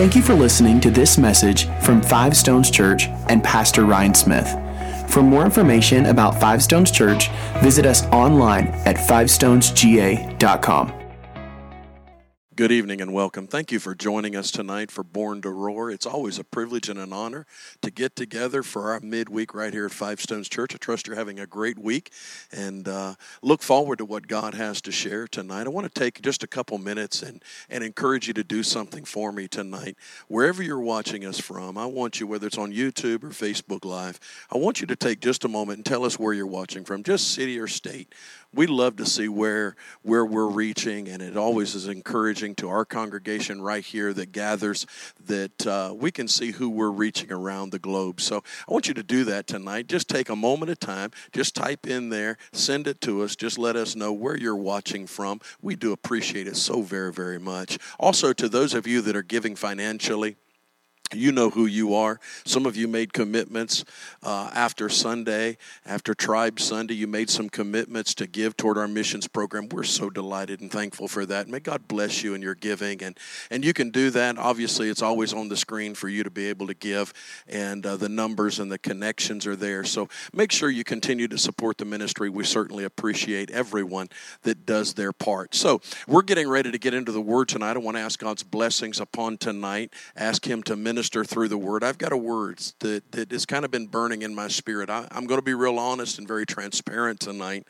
Thank you for listening to this message from Five Stones Church and Pastor Ryan Smith. For more information about Five Stones Church, visit us online at fivestonesga.com. Good evening and welcome. Thank you for joining us tonight for Born to Roar. It's always a privilege and an honor to get together for our midweek right here at Five Stones Church. I trust you're having a great week and uh, look forward to what God has to share tonight. I want to take just a couple minutes and, and encourage you to do something for me tonight. Wherever you're watching us from, I want you, whether it's on YouTube or Facebook Live, I want you to take just a moment and tell us where you're watching from, just city or state we love to see where where we're reaching and it always is encouraging to our congregation right here that gathers that uh, we can see who we're reaching around the globe. So i want you to do that tonight. Just take a moment of time. Just type in there. Send it to us. Just let us know where you're watching from. We do appreciate it so very very much. Also to those of you that are giving financially you know who you are. Some of you made commitments uh, after Sunday, after Tribe Sunday. You made some commitments to give toward our missions program. We're so delighted and thankful for that. May God bless you in your giving, and and you can do that. Obviously, it's always on the screen for you to be able to give, and uh, the numbers and the connections are there. So make sure you continue to support the ministry. We certainly appreciate everyone that does their part. So we're getting ready to get into the Word tonight. I want to ask God's blessings upon tonight. Ask Him to minister minister through the word. I've got a word that, that has kind of been burning in my spirit. I, am going to be real honest and very transparent tonight.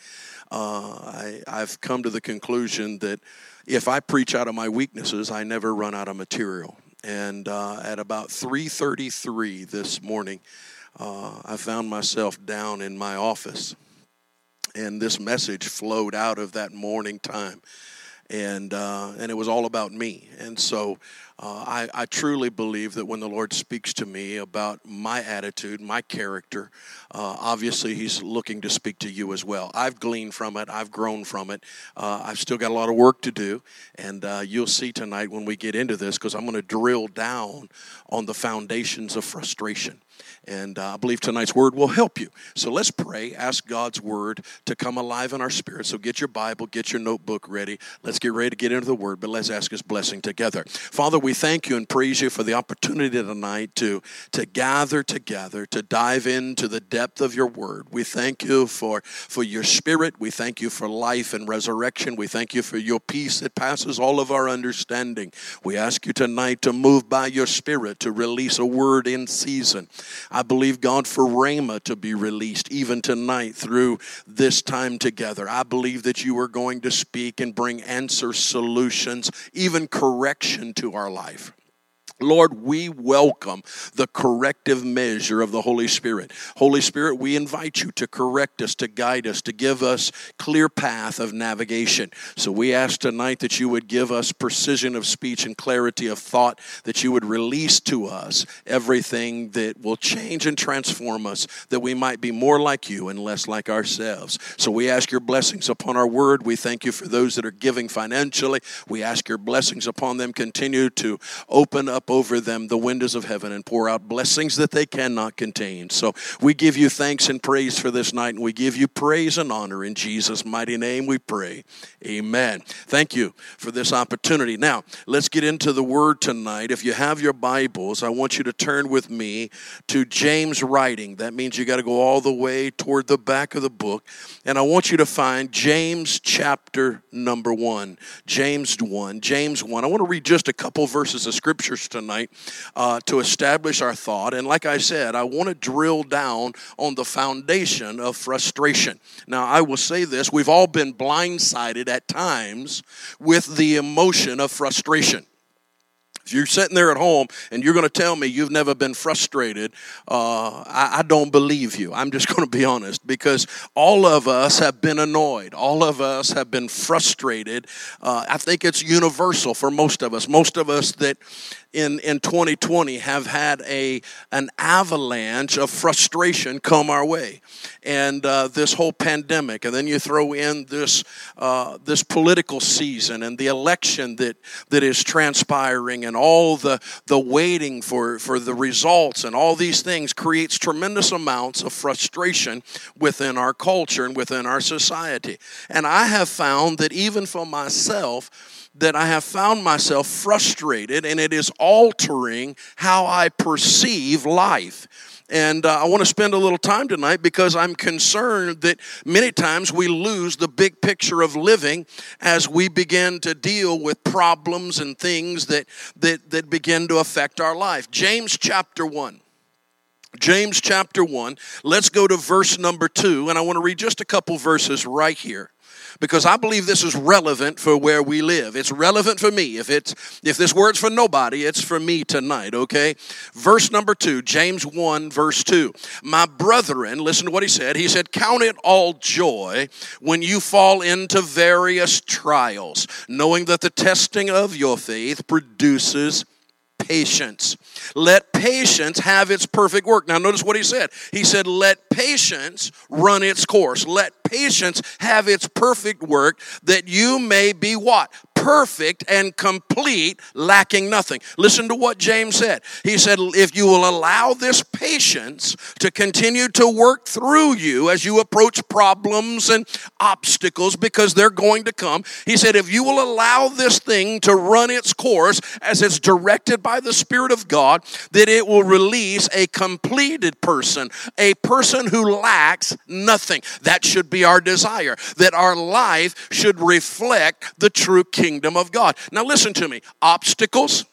Uh, I, I've come to the conclusion that if I preach out of my weaknesses, I never run out of material. And uh, at about 3:33 this morning, uh, I found myself down in my office, and this message flowed out of that morning time, and uh, and it was all about me. And so uh, I, I, truly believe that when the Lord speaks to me about my attitude, my character, uh, obviously He's looking to speak to you as well. I've gleaned from it, I've grown from it. Uh, I've still got a lot of work to do, and uh, you'll see tonight when we get into this because I'm going to drill down on the foundations of frustration. And uh, I believe tonight's word will help you. So let's pray, ask God's word to come alive in our spirit. So get your Bible, get your notebook ready. Let's get ready to get into the word, but let's ask His blessing together. Father, we thank you and praise you for the opportunity tonight to, to gather together, to dive into the depth of your word. We thank you for, for your spirit. We thank you for life and resurrection. We thank you for your peace that passes all of our understanding. We ask you tonight to move by your spirit to release a word in season. I believe, God, for Rhema to be released even tonight through this time together. I believe that you are going to speak and bring answer solutions, even correction to our life. Lord, we welcome the corrective measure of the Holy Spirit. Holy Spirit, we invite you to correct us, to guide us, to give us clear path of navigation. So we ask tonight that you would give us precision of speech and clarity of thought, that you would release to us everything that will change and transform us, that we might be more like you and less like ourselves. So we ask your blessings upon our word. We thank you for those that are giving financially. We ask your blessings upon them. Continue to open up over them the windows of heaven and pour out blessings that they cannot contain. So we give you thanks and praise for this night, and we give you praise and honor in Jesus' mighty name we pray. Amen. Thank you for this opportunity. Now, let's get into the word tonight. If you have your Bibles, I want you to turn with me to James' writing. That means you got to go all the way toward the back of the book. And I want you to find James chapter number one. James 1. James 1. I want to read just a couple verses of scriptures tonight tonight uh, to establish our thought. And like I said, I want to drill down on the foundation of frustration. Now, I will say this we've all been blindsided at times with the emotion of frustration. If you're sitting there at home and you're going to tell me you've never been frustrated, uh, I, I, don't believe you. I'm just going to be honest because all of us have been annoyed. All of us have been frustrated. Uh, I think it's universal for most of us. Most of us that in, in 2020 have had a, an avalanche of frustration come our way. And uh, this whole pandemic, and then you throw in this, uh, this political season and the election that, that is transpiring and all the, the waiting for, for the results and all these things creates tremendous amounts of frustration within our culture and within our society. And I have found that even for myself, that I have found myself frustrated and it is altering how I perceive life. And uh, I want to spend a little time tonight because I'm concerned that many times we lose the big picture of living as we begin to deal with problems and things that, that, that begin to affect our life. James chapter 1. James chapter 1. Let's go to verse number 2, and I want to read just a couple verses right here because I believe this is relevant for where we live. It's relevant for me. If it's if this word's for nobody, it's for me tonight, okay? Verse number 2, James 1 verse 2. My brethren, listen to what he said. He said, "Count it all joy when you fall into various trials, knowing that the testing of your faith produces patience. Let patience have its perfect work. Now, notice what he said. He said, Let patience run its course. Let patience have its perfect work that you may be what? Perfect and complete, lacking nothing. Listen to what James said. He said, If you will allow this patience to continue to work through you as you approach problems and obstacles, because they're going to come, he said, If you will allow this thing to run its course as it's directed by the Spirit of God, that it will release a completed person, a person who lacks nothing. That should be our desire, that our life should reflect the true King kingdom of God. Now, listen to me obstacles,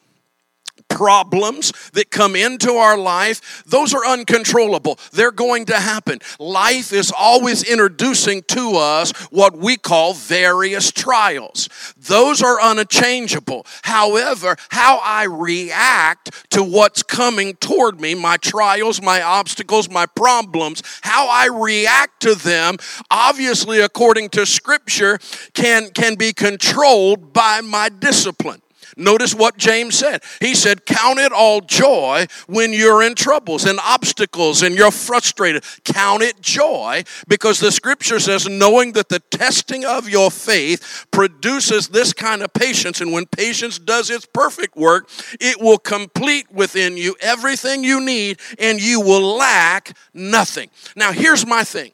problems that come into our life, those are uncontrollable. They're going to happen. Life is always introducing to us what we call various trials. Those are unchangeable. However, how I react to what's coming toward me, my trials, my obstacles, my problems, how I react to them, obviously according to scripture, can, can be controlled by my discipline. Notice what James said. He said, Count it all joy when you're in troubles and obstacles and you're frustrated. Count it joy because the scripture says, knowing that the testing of your faith produces this kind of patience. And when patience does its perfect work, it will complete within you everything you need and you will lack nothing. Now, here's my thing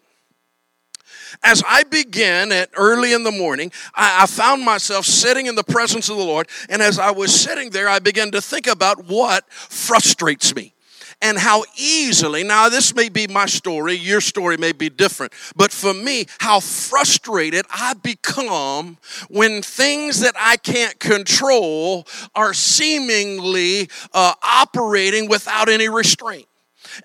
as I began at early in the morning, I, I, found myself sitting in the presence of the Lord. And as I was sitting there, I began to think about what frustrates me and how easily, now this may be my story, your story may be different, but for me, how frustrated I become when things that I can't control are seemingly uh, operating without any restraint.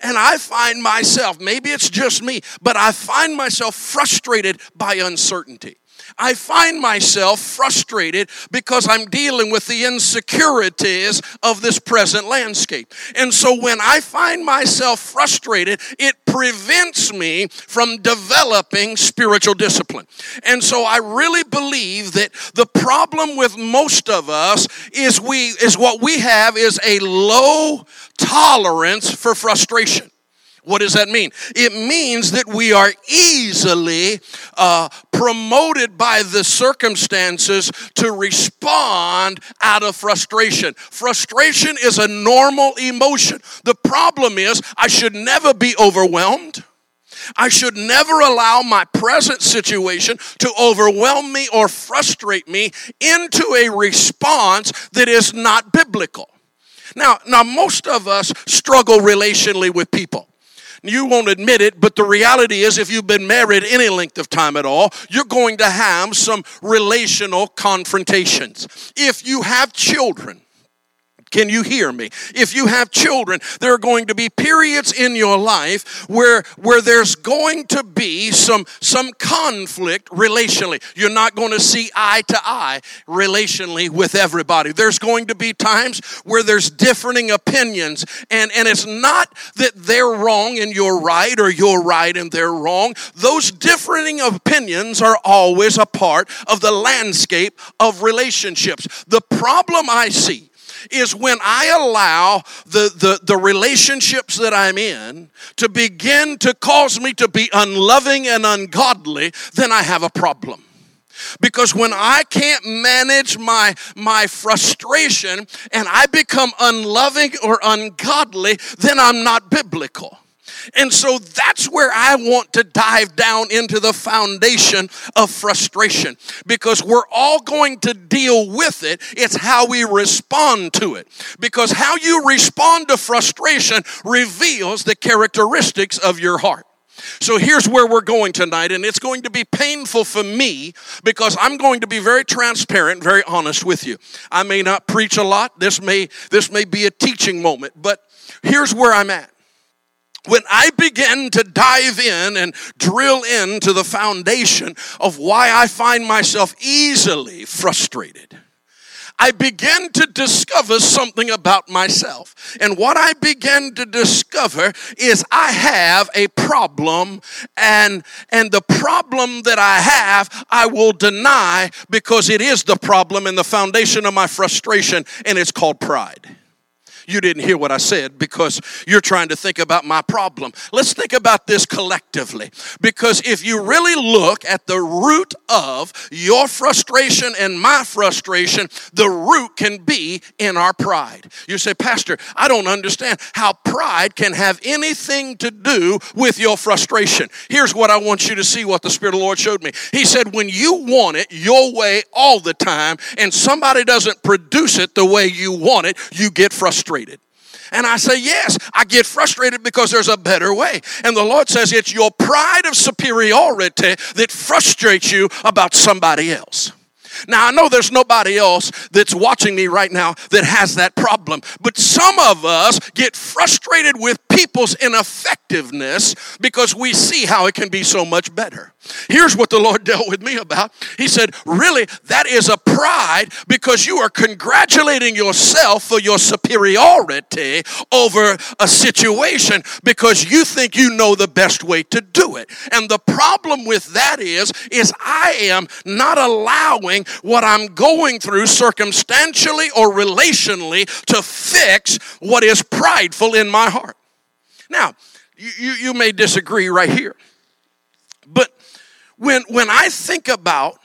And I find myself, maybe it's just me, but I find myself frustrated by uncertainty. I find myself frustrated because I'm dealing with the insecurities of this present landscape. And so when I find myself frustrated, it prevents me from developing spiritual discipline. And so I really believe that the problem with most of us is we is what we have is a low tolerance for frustration. What does that mean? It means that we are easily uh, promoted by the circumstances to respond out of frustration. Frustration is a normal emotion. The problem is, I should never be overwhelmed. I should never allow my present situation to overwhelm me or frustrate me into a response that is not biblical. Now, now most of us struggle relationally with people. You won't admit it, but the reality is, if you've been married any length of time at all, you're going to have some relational confrontations. If you have children, can you hear me? If you have children, there are going to be periods in your life where, where there's going to be some, some conflict relationally. You're not going to see eye to eye relationally with everybody. There's going to be times where there's differing opinions, and, and it's not that they're wrong and you're right or you're right and they're wrong. Those differing opinions are always a part of the landscape of relationships. The problem I see is when I allow the, the, the relationships that I'm in to begin to cause me to be unloving and ungodly, then I have a problem. Because when I can't manage my, my frustration and I become unloving or ungodly, then I'm not biblical. And so that's where I want to dive down into the foundation of frustration because we're all going to deal with it. It's how we respond to it. Because how you respond to frustration reveals the characteristics of your heart. So here's where we're going tonight, and it's going to be painful for me because I'm going to be very transparent, very honest with you. I may not preach a lot. This may this may be a teaching moment, but here's where I'm at. When I begin to dive in and drill into the foundation of why I find myself easily frustrated I began to discover something about myself. And what I began to discover is I have a problem and and the problem that I have I will deny because it is the problem and the foundation of my frustration and it's called pride. You didn't hear what I said because you're trying to think about my problem. Let's think about this collectively. Because if you really look at the root of your frustration and my frustration, the root can be in our pride. You say, Pastor, I don't understand how pride can have anything to do with your frustration. Here's what I want you to see what the Spirit of the Lord showed me. He said, When you want it your way all the time and somebody doesn't produce it the way you want it, you get frustrated frustrated? And I say, Yes, I get frustrated because there's a better way. And the Lord says, It's your pride of superiority that frustrates you about somebody else. Now, I know there's nobody else that's watching me right now that has that problem, but some of us get frustrated with people's ineffectiveness because we see how it can be so much better. Here's what the Lord dealt with me about. He said, Really, that is a pride because you are congratulating yourself for your superiority over a situation because you think you know the best way to do it. And the problem with that is, is I am not allowing what I'm going through circumstantially or relationally to fix what is prideful in my heart. Now, you, you, you may disagree right here, but when, when I think about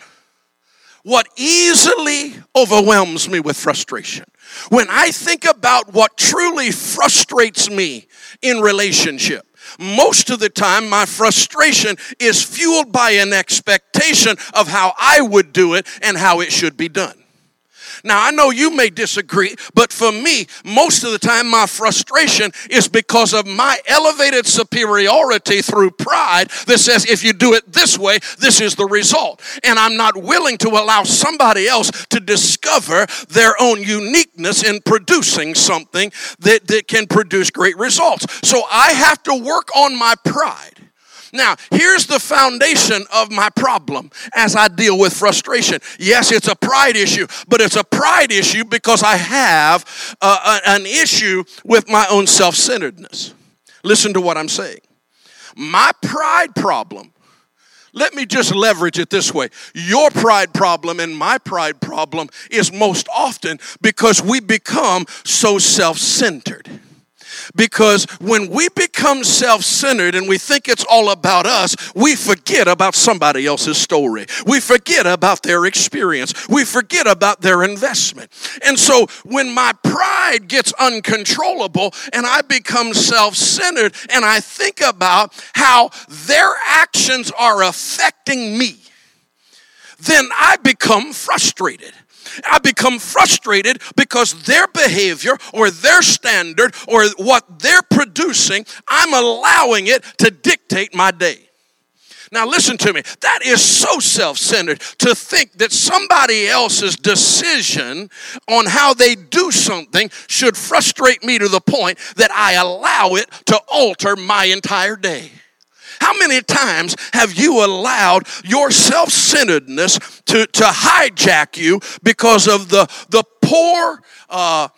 what easily overwhelms me with frustration, when I think about what truly frustrates me in relationship, most of the time my frustration is fueled by an expectation of how I would do it and how it should be done. Now, I know you may disagree, but for me, most of the time, my frustration is because of my elevated superiority through pride that says, if you do it this way, this is the result. And I'm not willing to allow somebody else to discover their own uniqueness in producing something that, that can produce great results. So I have to work on my pride. Now, here's the foundation of my problem as I deal with frustration. Yes, it's a pride issue, but it's a pride issue because I have uh, an issue with my own self centeredness. Listen to what I'm saying. My pride problem let me just leverage it this way. Your pride problem and my pride problem is most often because we become so self centered. Because when we become self centered and we think it's all about us, we forget about somebody else's story. We forget about their experience. We forget about their investment. And so when my pride gets uncontrollable and I become self centered and I think about how their actions are affecting me, then I become frustrated. I become frustrated because their behavior or their standard or what they're producing, I'm allowing it to dictate my day. Now, listen to me. That is so self centered to think that somebody else's decision on how they do something should frustrate me to the point that I allow it to alter my entire day. How many times have you allowed your self centeredness to, to hijack you because of the, the poor uh,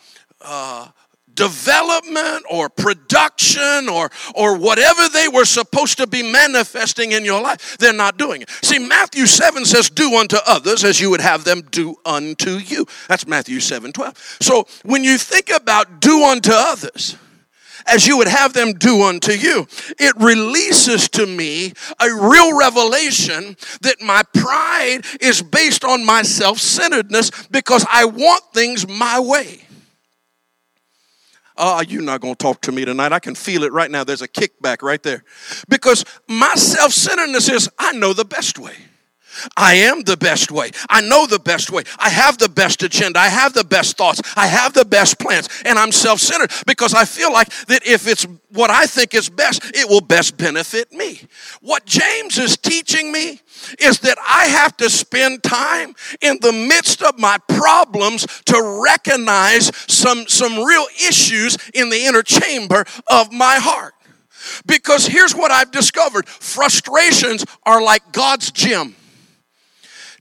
uh, development or production or, or whatever they were supposed to be manifesting in your life? They're not doing it. See, Matthew 7 says, Do unto others as you would have them do unto you. That's Matthew 7 12. So when you think about do unto others, as you would have them do unto you. It releases to me a real revelation that my pride is based on my self centeredness because I want things my way. Oh, you're not going to talk to me tonight. I can feel it right now. There's a kickback right there. Because my self centeredness is I know the best way. I am the best way. I know the best way. I have the best agenda. I have the best thoughts. I have the best plans. And I'm self centered because I feel like that if it's what I think is best, it will best benefit me. What James is teaching me is that I have to spend time in the midst of my problems to recognize some, some real issues in the inner chamber of my heart. Because here's what I've discovered frustrations are like God's gym.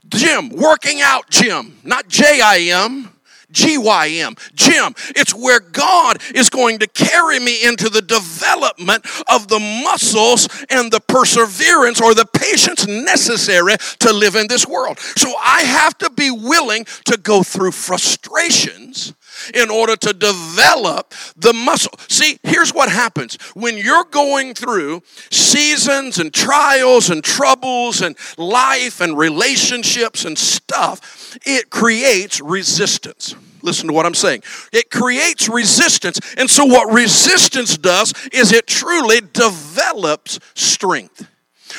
Gym, working out gym, not J I M. G-Y-M, gym. It's where God is going to carry me into the development of the muscles and the perseverance or the patience necessary to live in this world. So I have to be willing to go through frustrations in order to develop the muscle. See, here's what happens when you're going through seasons and trials and troubles and life and relationships and stuff, it creates resistance. Listen to what I'm saying. It creates resistance. And so, what resistance does is it truly develops strength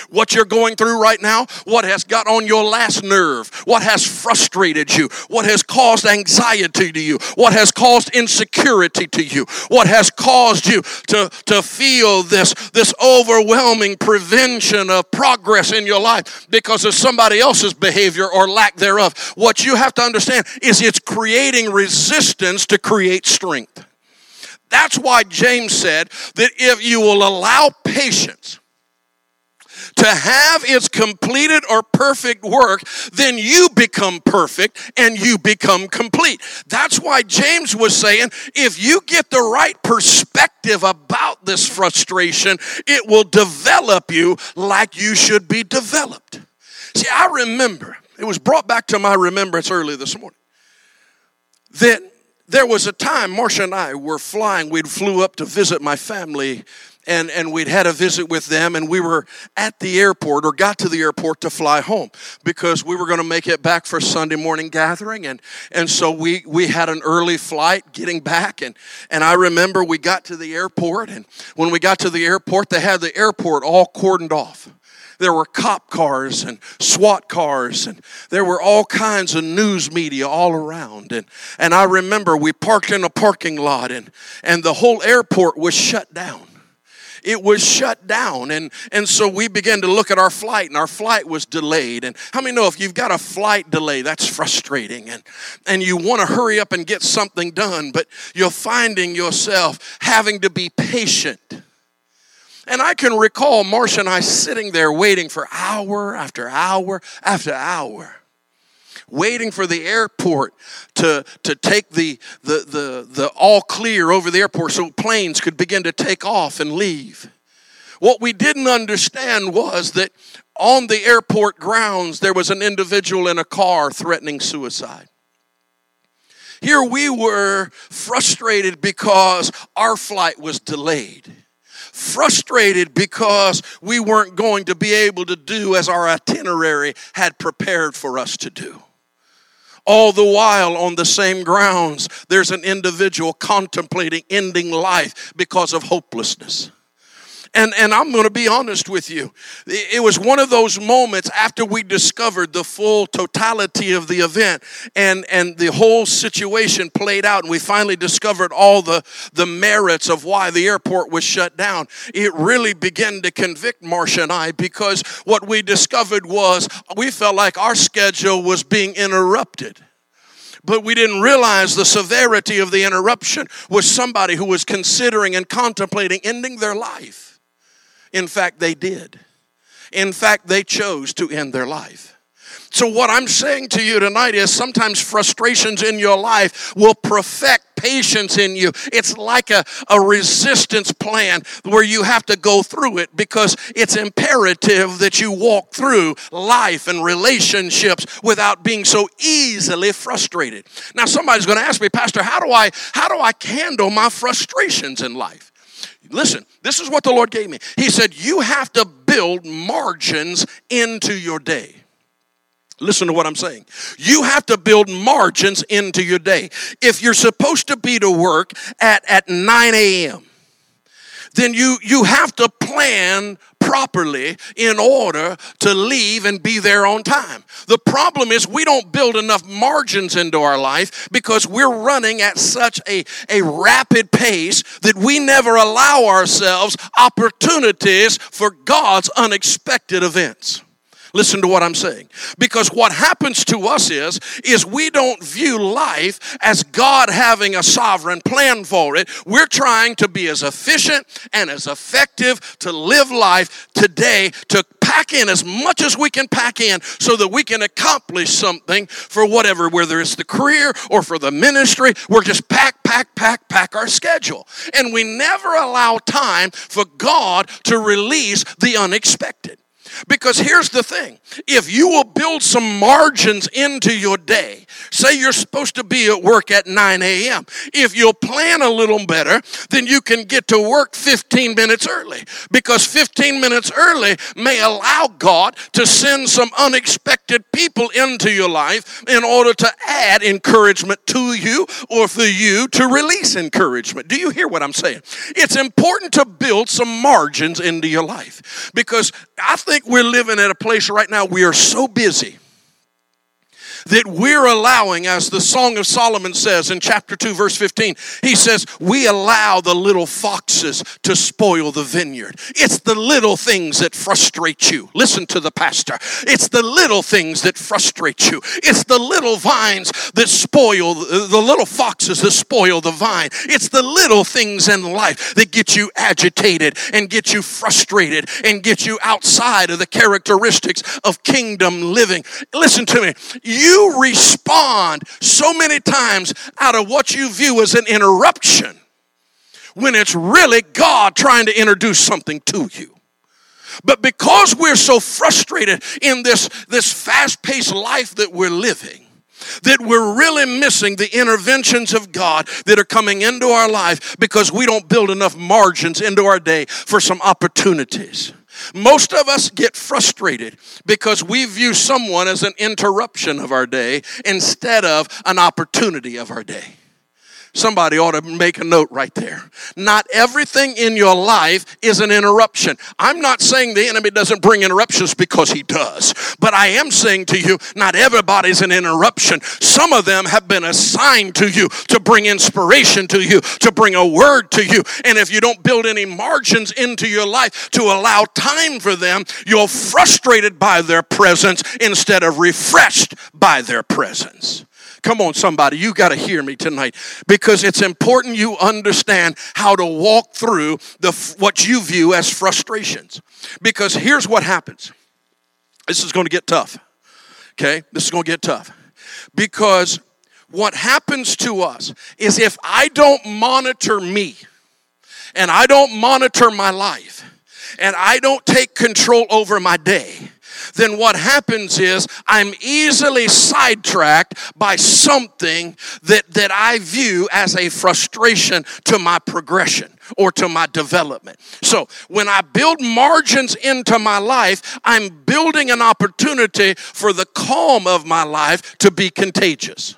what you're going through right now, what has got on your last nerve, what has frustrated you, what has caused anxiety to you, what has caused insecurity to you, what has caused you to, to feel this, this overwhelming prevention of progress in your life because of somebody else's behavior or lack thereof. What you have to understand is it's creating resistance to create strength. That's why James said that if you will allow patience, to have its completed or perfect work, then you become perfect and you become complete. That's why James was saying if you get the right perspective about this frustration, it will develop you like you should be developed. See, I remember, it was brought back to my remembrance early this morning that there was a time Marcia and I were flying. We'd flew up to visit my family and, and we'd had a visit with them and we were at the airport or got to the airport to fly home because we were going to make it back for sunday morning gathering and, and so we, we had an early flight getting back and, and i remember we got to the airport and when we got to the airport they had the airport all cordoned off there were cop cars and SWAT cars, and there were all kinds of news media all around. And, and I remember we parked in a parking lot, and, and the whole airport was shut down it was shut down. And, and so we began to look at our flight, and our flight was delayed. And how many know if you've got a flight delay, that's frustrating, and, and you want to hurry up and get something done, but you're finding yourself having to be patient. And I can recall Marcia and I sitting there waiting for hour after hour after hour waiting for the airport to, to take the, the, the, the all clear over the airport so planes could begin to take off and leave. What we didn't understand was that on the airport grounds there was an individual in a car threatening suicide. Here we were frustrated because our flight was delayed frustrated because we weren't going to be able to do as our itinerary had prepared for us to do. All the while, on the same grounds, there's an individual contemplating ending life because of hopelessness. And, and I'm going to be honest with you. It was one of those moments after we discovered the full totality of the event and, and the whole situation played out, and we finally discovered all the, the merits of why the airport was shut down. It really began to convict Marcia and I because what we discovered was we felt like our schedule was being interrupted but we didn't realize the severity of the interruption was somebody who was considering and contemplating ending their life. In fact, they did. In fact, they chose to end their life. So, what I'm saying to you tonight is sometimes frustrations in your life will perfect patience in you. It's like a, a resistance plan where you have to go through it because it's imperative that you walk through life and relationships without being so easily frustrated. Now, somebody's going to ask me, Pastor, how do I how do I handle my frustrations in life? Listen, this is what the Lord gave me. He said, You have to build margins into your day. Listen to what I'm saying. You have to build margins into your day. If you're supposed to be to work at, at 9 a.m., then you, you have to plan properly in order to leave and be there on time. The problem is we don't build enough margins into our life because we're running at such a, a rapid pace that we never allow ourselves opportunities for God's unexpected events. Listen to what I'm saying. Because what happens to us is, is we don't view life as God having a sovereign plan for it. We're trying to be as efficient and as effective to live life today, to pack in as much as we can pack in so that we can accomplish something for whatever, whether it's the career or for the ministry. We're just pack, pack, pack, pack our schedule. And we never allow time for God to release the unexpected. Because here's the thing if you will build some margins into your day, say you're supposed to be at work at 9 a.m., if you'll plan a little better, then you can get to work 15 minutes early. Because 15 minutes early may allow God to send some unexpected people into your life in order to add encouragement to you or for you to release encouragement. Do you hear what I'm saying? It's important to build some margins into your life because I think we're living at a place right now we are so busy that we're allowing, as the Song of Solomon says in chapter 2, verse 15, he says, We allow the little foxes to spoil the vineyard. It's the little things that frustrate you. Listen to the pastor. It's the little things that frustrate you. It's the little vines that spoil, the little foxes that spoil the vine. It's the little things in life that get you agitated and get you frustrated and get you outside of the characteristics of kingdom living. Listen to me. You you respond so many times out of what you view as an interruption when it's really God trying to introduce something to you. But because we're so frustrated in this, this fast paced life that we're living, that we're really missing the interventions of God that are coming into our life because we don't build enough margins into our day for some opportunities. Most of us get frustrated because we view someone as an interruption of our day instead of an opportunity of our day. Somebody ought to make a note right there. Not everything in your life is an interruption. I'm not saying the enemy doesn't bring interruptions because he does, but I am saying to you, not everybody's an interruption. Some of them have been assigned to you to bring inspiration to you, to bring a word to you. And if you don't build any margins into your life to allow time for them, you're frustrated by their presence instead of refreshed by their presence. Come on, somebody, you got to hear me tonight because it's important you understand how to walk through the what you view as frustrations. Because here's what happens. This is going to get tough. Okay? This is going to get tough. Because what happens to us is if I don't monitor me and I don't monitor my life and I don't take control over my day, then what happens is I'm easily sidetracked by something that, that I view as a frustration to my progression or to my development. So when I build margins into my life, I'm building an opportunity for the calm of my life to be contagious.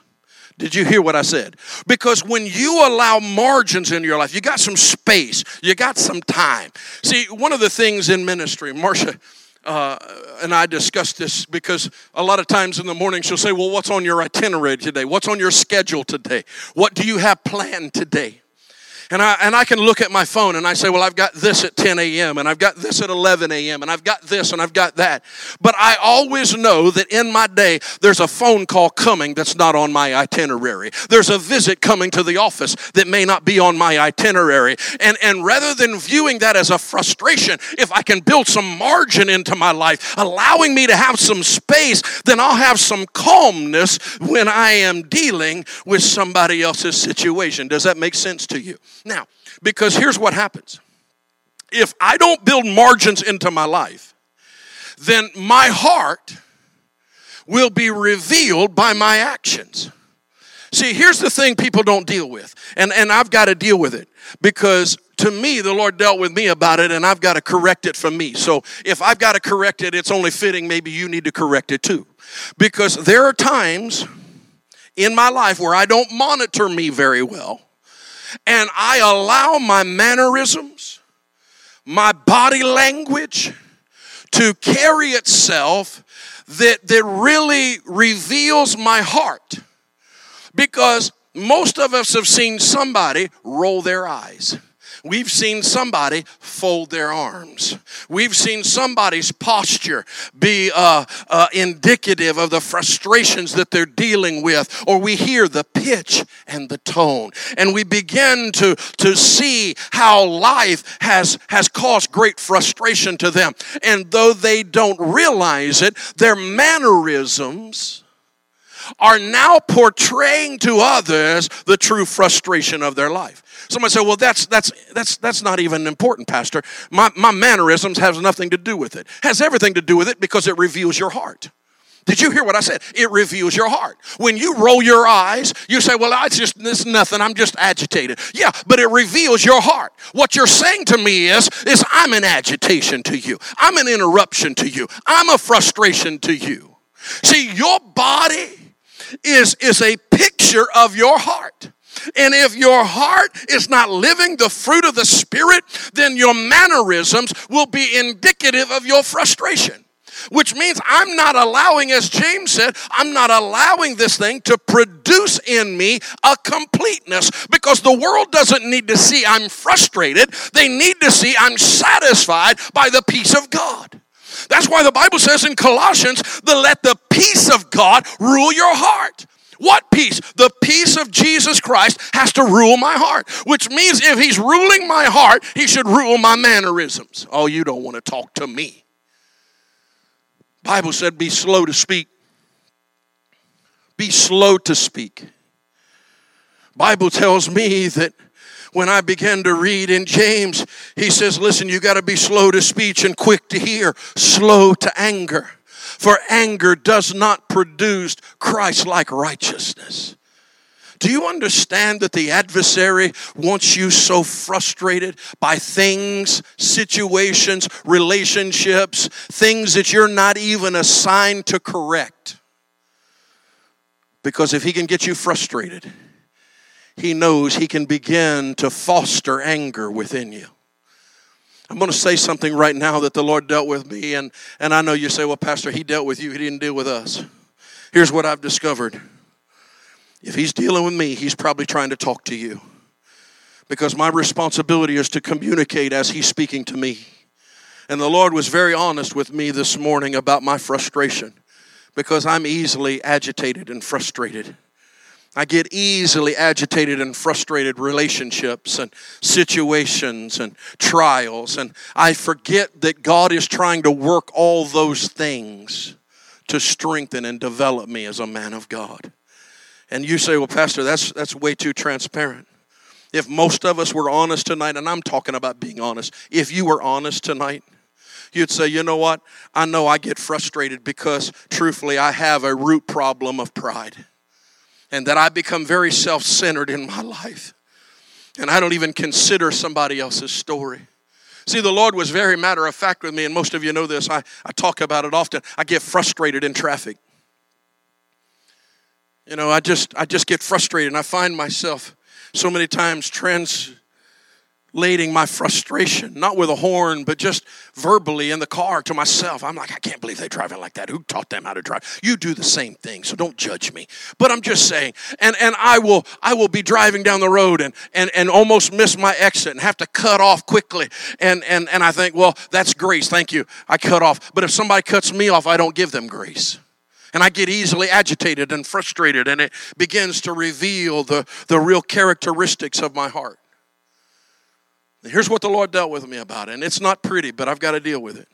Did you hear what I said? Because when you allow margins in your life, you got some space, you got some time. See, one of the things in ministry, Marcia, uh, and I discuss this because a lot of times in the morning she'll say, Well, what's on your itinerary today? What's on your schedule today? What do you have planned today? And I, and I can look at my phone and I say, well, I've got this at 10 a.m. and I've got this at 11 a.m. and I've got this and I've got that. But I always know that in my day, there's a phone call coming that's not on my itinerary. There's a visit coming to the office that may not be on my itinerary. And, and rather than viewing that as a frustration, if I can build some margin into my life, allowing me to have some space, then I'll have some calmness when I am dealing with somebody else's situation. Does that make sense to you? Now, because here's what happens if I don't build margins into my life, then my heart will be revealed by my actions. See, here's the thing people don't deal with, and, and I've got to deal with it because to me, the Lord dealt with me about it, and I've got to correct it for me. So if I've got to correct it, it's only fitting maybe you need to correct it too. Because there are times in my life where I don't monitor me very well, and I allow my mannerisms, my body language to carry itself that, that really reveals my heart. Because most of us have seen somebody roll their eyes. We've seen somebody fold their arms. We've seen somebody's posture be uh, uh, indicative of the frustrations that they're dealing with, or we hear the pitch and the tone. And we begin to, to see how life has, has caused great frustration to them. And though they don't realize it, their mannerisms are now portraying to others the true frustration of their life. Somebody say, well, that's, that's, that's, that's not even important, Pastor. My, my mannerisms has nothing to do with it. Has everything to do with it because it reveals your heart. Did you hear what I said? It reveals your heart. When you roll your eyes, you say, Well, it's just this nothing. I'm just agitated. Yeah, but it reveals your heart. What you're saying to me is, is I'm an agitation to you. I'm an interruption to you. I'm a frustration to you. See, your body is, is a picture of your heart. And if your heart is not living the fruit of the Spirit, then your mannerisms will be indicative of your frustration. Which means I'm not allowing, as James said, I'm not allowing this thing to produce in me a completeness because the world doesn't need to see I'm frustrated. They need to see I'm satisfied by the peace of God. That's why the Bible says in Colossians, the let the peace of God rule your heart. What peace? The peace of Jesus Christ has to rule my heart, which means if he's ruling my heart, he should rule my mannerisms. Oh, you don't want to talk to me. Bible said be slow to speak. Be slow to speak. Bible tells me that when I began to read in James, he says, Listen, you got to be slow to speech and quick to hear, slow to anger. For anger does not produce Christ like righteousness. Do you understand that the adversary wants you so frustrated by things, situations, relationships, things that you're not even assigned to correct? Because if he can get you frustrated, he knows he can begin to foster anger within you. I'm going to say something right now that the Lord dealt with me, and, and I know you say, well, Pastor, he dealt with you, he didn't deal with us. Here's what I've discovered if he's dealing with me, he's probably trying to talk to you. Because my responsibility is to communicate as he's speaking to me. And the Lord was very honest with me this morning about my frustration because I'm easily agitated and frustrated. I get easily agitated and frustrated relationships and situations and trials. And I forget that God is trying to work all those things to strengthen and develop me as a man of God. And you say, well, Pastor, that's, that's way too transparent. If most of us were honest tonight, and I'm talking about being honest, if you were honest tonight, you'd say, you know what? I know I get frustrated because, truthfully, I have a root problem of pride and that I become very self centered in my life. And I don't even consider somebody else's story. See, the Lord was very matter of fact with me, and most of you know this. I, I talk about it often. I get frustrated in traffic. You know, I just I just get frustrated and I find myself so many times trans Lading my frustration, not with a horn, but just verbally in the car to myself. I'm like, I can't believe they drive it like that. Who taught them how to drive? You do the same thing, so don't judge me. But I'm just saying, and, and I will I will be driving down the road and, and, and almost miss my exit and have to cut off quickly. And, and, and I think, well, that's grace. Thank you. I cut off. But if somebody cuts me off, I don't give them grace. And I get easily agitated and frustrated, and it begins to reveal the, the real characteristics of my heart. Here's what the Lord dealt with me about, and it's not pretty, but I've got to deal with it.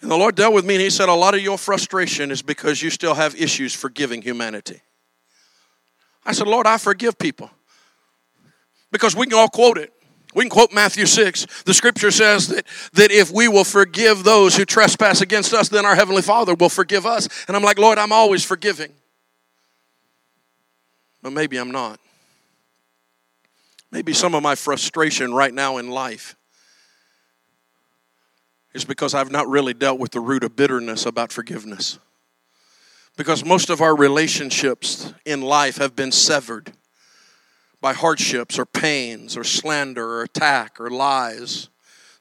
And the Lord dealt with me, and He said, A lot of your frustration is because you still have issues forgiving humanity. I said, Lord, I forgive people. Because we can all quote it. We can quote Matthew 6. The scripture says that, that if we will forgive those who trespass against us, then our Heavenly Father will forgive us. And I'm like, Lord, I'm always forgiving. But maybe I'm not. Maybe some of my frustration right now in life is because I've not really dealt with the root of bitterness about forgiveness. Because most of our relationships in life have been severed by hardships or pains or slander or attack or lies.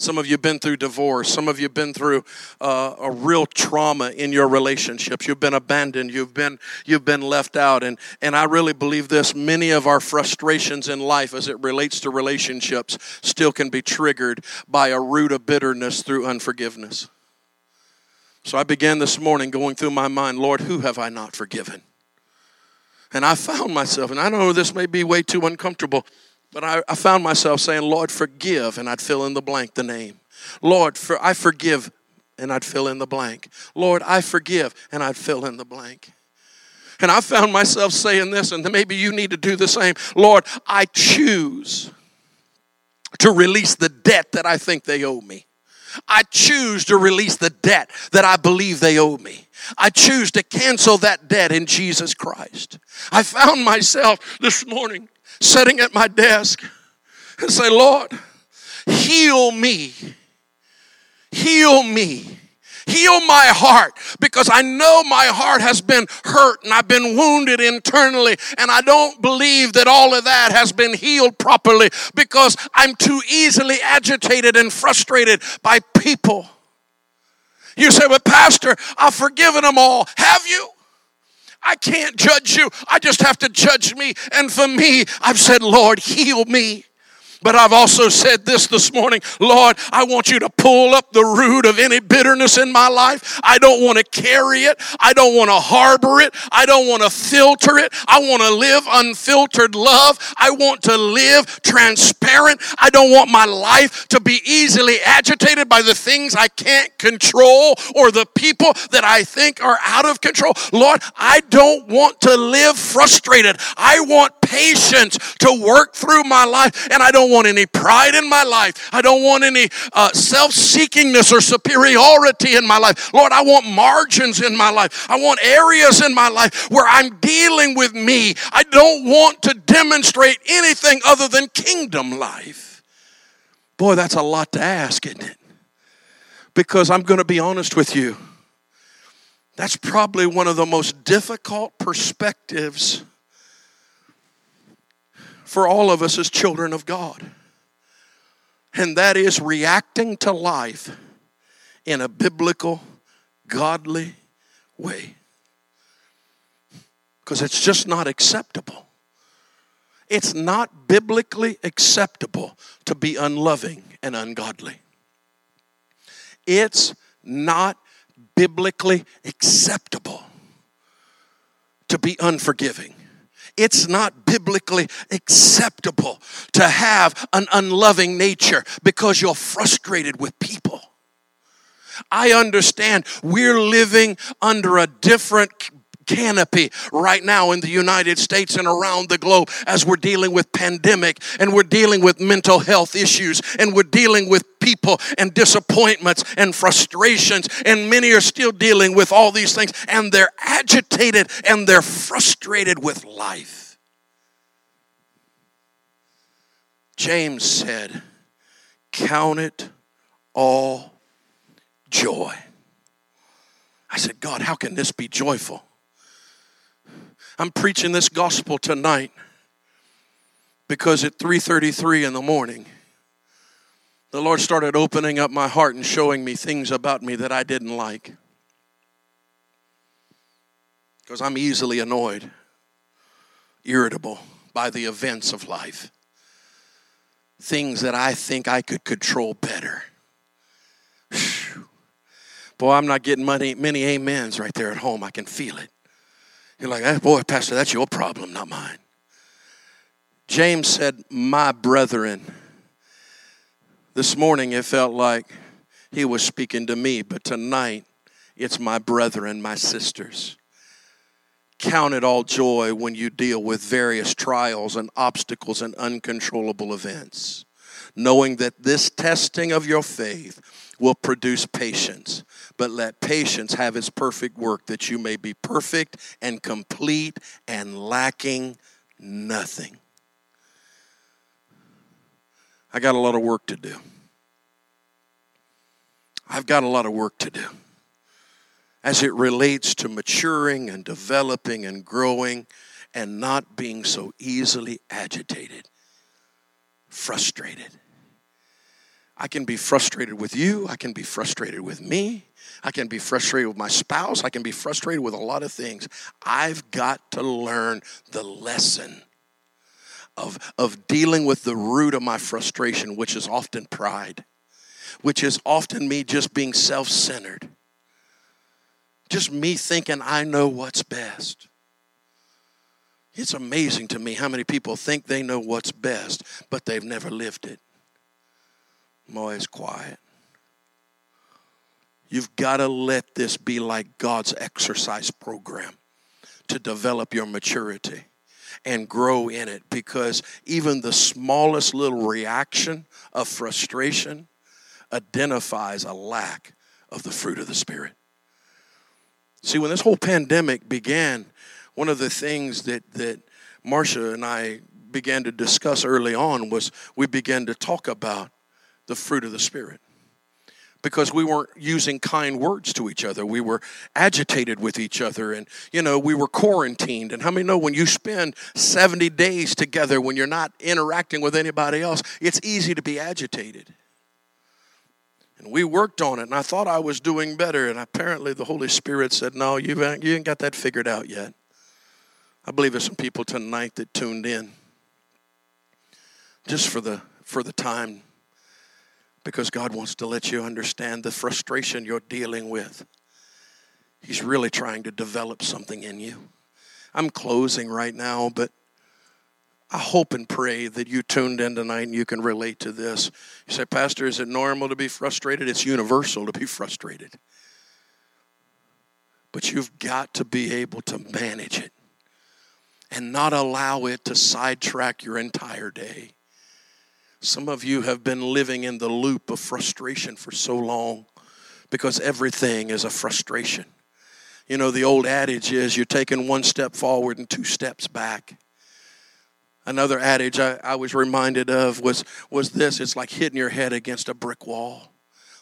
Some of you have been through divorce. Some of you have been through uh, a real trauma in your relationships. You've been abandoned. You've been, you've been left out. And, and I really believe this many of our frustrations in life as it relates to relationships still can be triggered by a root of bitterness through unforgiveness. So I began this morning going through my mind Lord, who have I not forgiven? And I found myself, and I know this may be way too uncomfortable, but I, I found myself saying, Lord, forgive, and I'd fill in the blank the name. Lord, for I forgive, and I'd fill in the blank. Lord, I forgive, and I'd fill in the blank. And I found myself saying this, and maybe you need to do the same. Lord, I choose to release the debt that I think they owe me. I choose to release the debt that I believe they owe me. I choose to cancel that debt in Jesus Christ. I found myself this morning sitting at my desk and say, Lord, heal me. Heal me. Heal my heart because I know my heart has been hurt and I've been wounded internally, and I don't believe that all of that has been healed properly because I'm too easily agitated and frustrated by people. You say, But, Pastor, I've forgiven them all. Have you? I can't judge you. I just have to judge me. And for me, I've said, Lord, heal me. But I've also said this this morning Lord, I want you to pull up the root of any bitterness in my life. I don't want to carry it. I don't want to harbor it. I don't want to filter it. I want to live unfiltered love. I want to live transparent. I don't want my life to be easily agitated by the things I can't control or the people that I think are out of control. Lord, I don't want to live frustrated. I want patience to work through my life, and I don't want any pride in my life. I don't want any uh, self seekingness or superiority in my life. Lord, I want margins in my life. I want areas in my life where I'm dealing with me. I don't want to demonstrate anything other than kingdom life. Boy, that's a lot to ask, isn't it? Because I'm going to be honest with you. That's probably one of the most difficult perspectives for all of us as children of God. And that is reacting to life in a biblical, godly way. Because it's just not acceptable. It's not biblically acceptable to be unloving and ungodly. It's not biblically acceptable to be unforgiving. It's not biblically acceptable to have an unloving nature because you're frustrated with people. I understand we're living under a different canopy right now in the United States and around the globe as we're dealing with pandemic and we're dealing with mental health issues and we're dealing with people and disappointments and frustrations and many are still dealing with all these things and they're agitated and they're frustrated with life. James said, "Count it all joy." I said, God, how can this be joyful? I'm preaching this gospel tonight because at 3:33 in the morning the Lord started opening up my heart and showing me things about me that I didn't like. Because I'm easily annoyed, irritable by the events of life. Things that I think I could control better. Boy, I'm not getting many, many amens right there at home. I can feel it. You're like, hey, boy, Pastor, that's your problem, not mine. James said, My brethren. This morning it felt like he was speaking to me, but tonight it's my brethren, my sisters. Count it all joy when you deal with various trials and obstacles and uncontrollable events, knowing that this testing of your faith will produce patience. But let patience have its perfect work, that you may be perfect and complete and lacking nothing. I got a lot of work to do. I've got a lot of work to do as it relates to maturing and developing and growing and not being so easily agitated, frustrated. I can be frustrated with you. I can be frustrated with me. I can be frustrated with my spouse. I can be frustrated with a lot of things. I've got to learn the lesson of, of dealing with the root of my frustration, which is often pride, which is often me just being self centered, just me thinking I know what's best. It's amazing to me how many people think they know what's best, but they've never lived it. Always quiet. You've got to let this be like God's exercise program to develop your maturity and grow in it because even the smallest little reaction of frustration identifies a lack of the fruit of the Spirit. See, when this whole pandemic began, one of the things that, that Marcia and I began to discuss early on was we began to talk about the fruit of the Spirit because we weren't using kind words to each other. We were agitated with each other and, you know, we were quarantined. And how many know when you spend 70 days together, when you're not interacting with anybody else, it's easy to be agitated. And we worked on it, and I thought I was doing better. And apparently, the Holy Spirit said, No, you ain't, you ain't got that figured out yet. I believe there's some people tonight that tuned in just for the, for the time because God wants to let you understand the frustration you're dealing with. He's really trying to develop something in you. I'm closing right now, but I hope and pray that you tuned in tonight and you can relate to this. You say, Pastor, is it normal to be frustrated? It's universal to be frustrated. But you've got to be able to manage it and not allow it to sidetrack your entire day. Some of you have been living in the loop of frustration for so long because everything is a frustration. You know, the old adage is you're taking one step forward and two steps back. Another adage I, I was reminded of was, was this it's like hitting your head against a brick wall.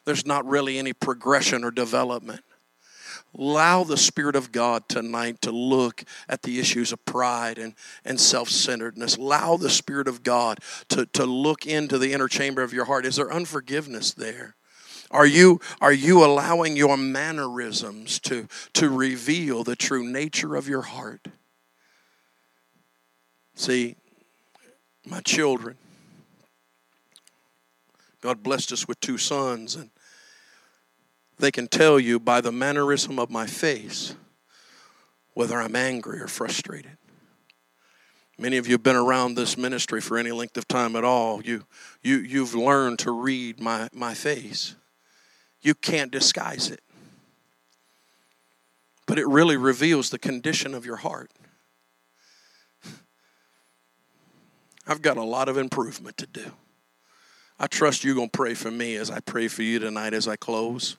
There's not really any progression or development. Allow the Spirit of God tonight to look at the issues of pride and, and self centeredness. Allow the Spirit of God to, to look into the inner chamber of your heart. Is there unforgiveness there? Are you, are you allowing your mannerisms to, to reveal the true nature of your heart? See, my children, God blessed us with two sons, and they can tell you by the mannerism of my face whether I'm angry or frustrated. Many of you have been around this ministry for any length of time at all. You, you, you've learned to read my, my face. You can't disguise it. But it really reveals the condition of your heart. I've got a lot of improvement to do. I trust you're going to pray for me as I pray for you tonight as I close.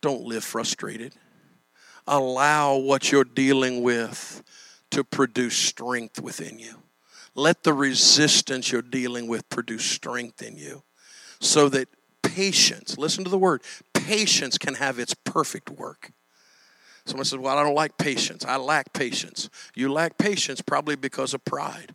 Don't live frustrated. Allow what you're dealing with to produce strength within you. Let the resistance you're dealing with produce strength in you so that patience, listen to the word, patience can have its perfect work. Someone says, Well, I don't like patience. I lack patience. You lack patience probably because of pride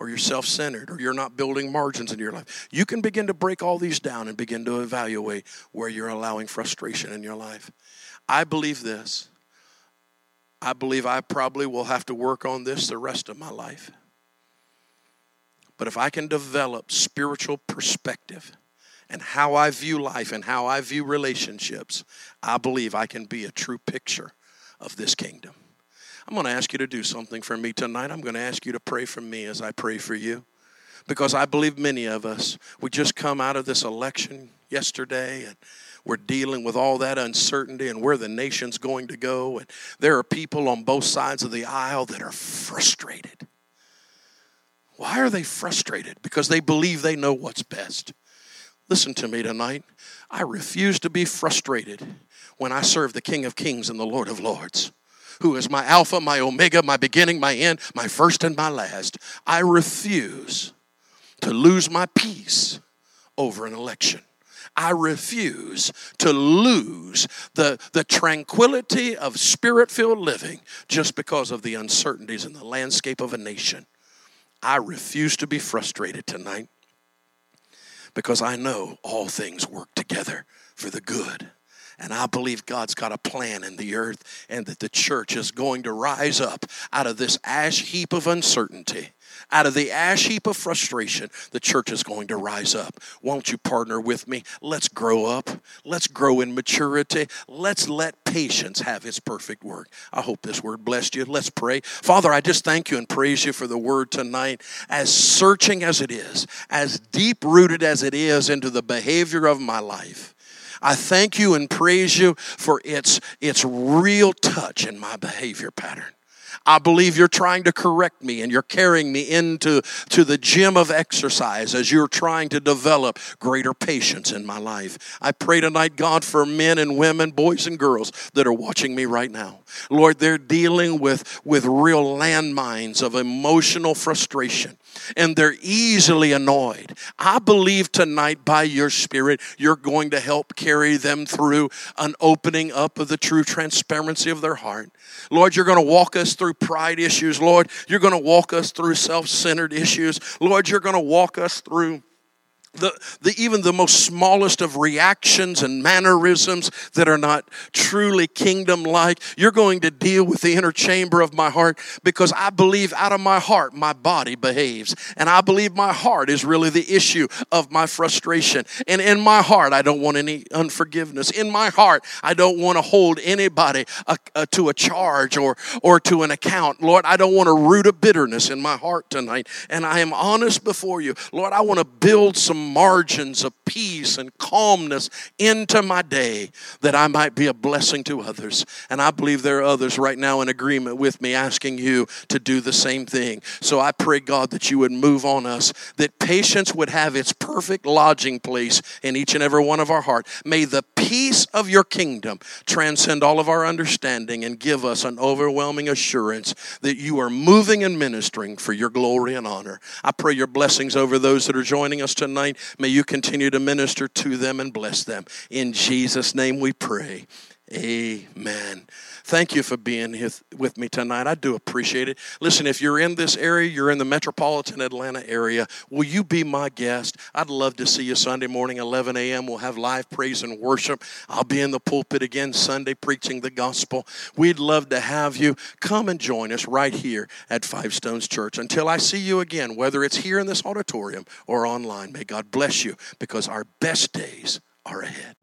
or you're self centered, or you're not building margins in your life. You can begin to break all these down and begin to evaluate where you're allowing frustration in your life. I believe this. I believe I probably will have to work on this the rest of my life. But if I can develop spiritual perspective and how I view life and how I view relationships, I believe I can be a true picture of this kingdom. I'm going to ask you to do something for me tonight. I'm going to ask you to pray for me as I pray for you. Because I believe many of us, we just come out of this election yesterday and we're dealing with all that uncertainty and where the nation's going to go. And there are people on both sides of the aisle that are frustrated. Why are they frustrated? Because they believe they know what's best. Listen to me tonight. I refuse to be frustrated when I serve the King of Kings and the Lord of Lords who is my Alpha, my Omega, my beginning, my end, my first and my last. I refuse to lose my peace over an election. I refuse to lose the, the tranquility of spirit filled living just because of the uncertainties in the landscape of a nation. I refuse to be frustrated tonight because I know all things work together for the good. And I believe God's got a plan in the earth and that the church is going to rise up out of this ash heap of uncertainty out of the ash heap of frustration, the church is going to rise up. Won't you partner with me? Let's grow up. Let's grow in maturity. Let's let patience have its perfect work. I hope this word blessed you. Let's pray. Father, I just thank you and praise you for the word tonight, as searching as it is, as deep rooted as it is into the behavior of my life. I thank you and praise you for its, its real touch in my behavior pattern. I believe you're trying to correct me and you're carrying me into to the gym of exercise as you're trying to develop greater patience in my life. I pray tonight, God, for men and women, boys and girls that are watching me right now. Lord, they're dealing with, with real landmines of emotional frustration and they're easily annoyed. I believe tonight by your Spirit, you're going to help carry them through an opening up of the true transparency of their heart. Lord, you're going to walk us through pride issues. Lord, you're going to walk us through self centered issues. Lord, you're going to walk us through the, the, even the most smallest of reactions and mannerisms that are not truly kingdom like. You're going to deal with the inner chamber of my heart because I believe out of my heart my body behaves. And I believe my heart is really the issue of my frustration. And in my heart, I don't want any unforgiveness. In my heart, I don't want to hold anybody a, a, to a charge or, or to an account. Lord, I don't want a root of bitterness in my heart tonight. And I am honest before you. Lord, I want to build some margins of peace and calmness into my day that I might be a blessing to others. And I believe there are others right now in agreement with me asking you to do the same thing. So I pray, God, that you would move on us, that patience would have its perfect lodging place in each and every one of our heart. May the peace of your kingdom transcend all of our understanding and give us an overwhelming assurance that you are moving and ministering for your glory and honor. I pray your blessings over those that are joining us tonight. May you continue to minister to them and bless them. In Jesus' name we pray. Amen. Thank you for being here with me tonight. I do appreciate it. Listen, if you're in this area, you're in the metropolitan Atlanta area, will you be my guest? I'd love to see you Sunday morning, 11 a.m. We'll have live praise and worship. I'll be in the pulpit again Sunday preaching the gospel. We'd love to have you. Come and join us right here at Five Stones Church. Until I see you again, whether it's here in this auditorium or online, may God bless you because our best days are ahead.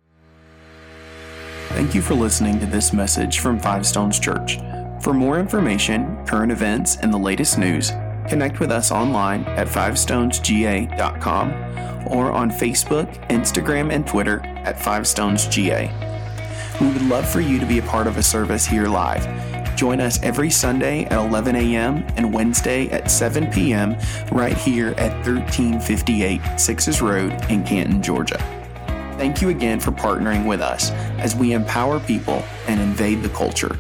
Thank you for listening to this message from Five Stones Church. For more information, current events, and the latest news, connect with us online at fivestonesga.com or on Facebook, Instagram, and Twitter at fivestonesga. We would love for you to be a part of a service here live. Join us every Sunday at 11 a.m. and Wednesday at 7 p.m. right here at 1358 Sixes Road in Canton, Georgia. Thank you again for partnering with us as we empower people and invade the culture.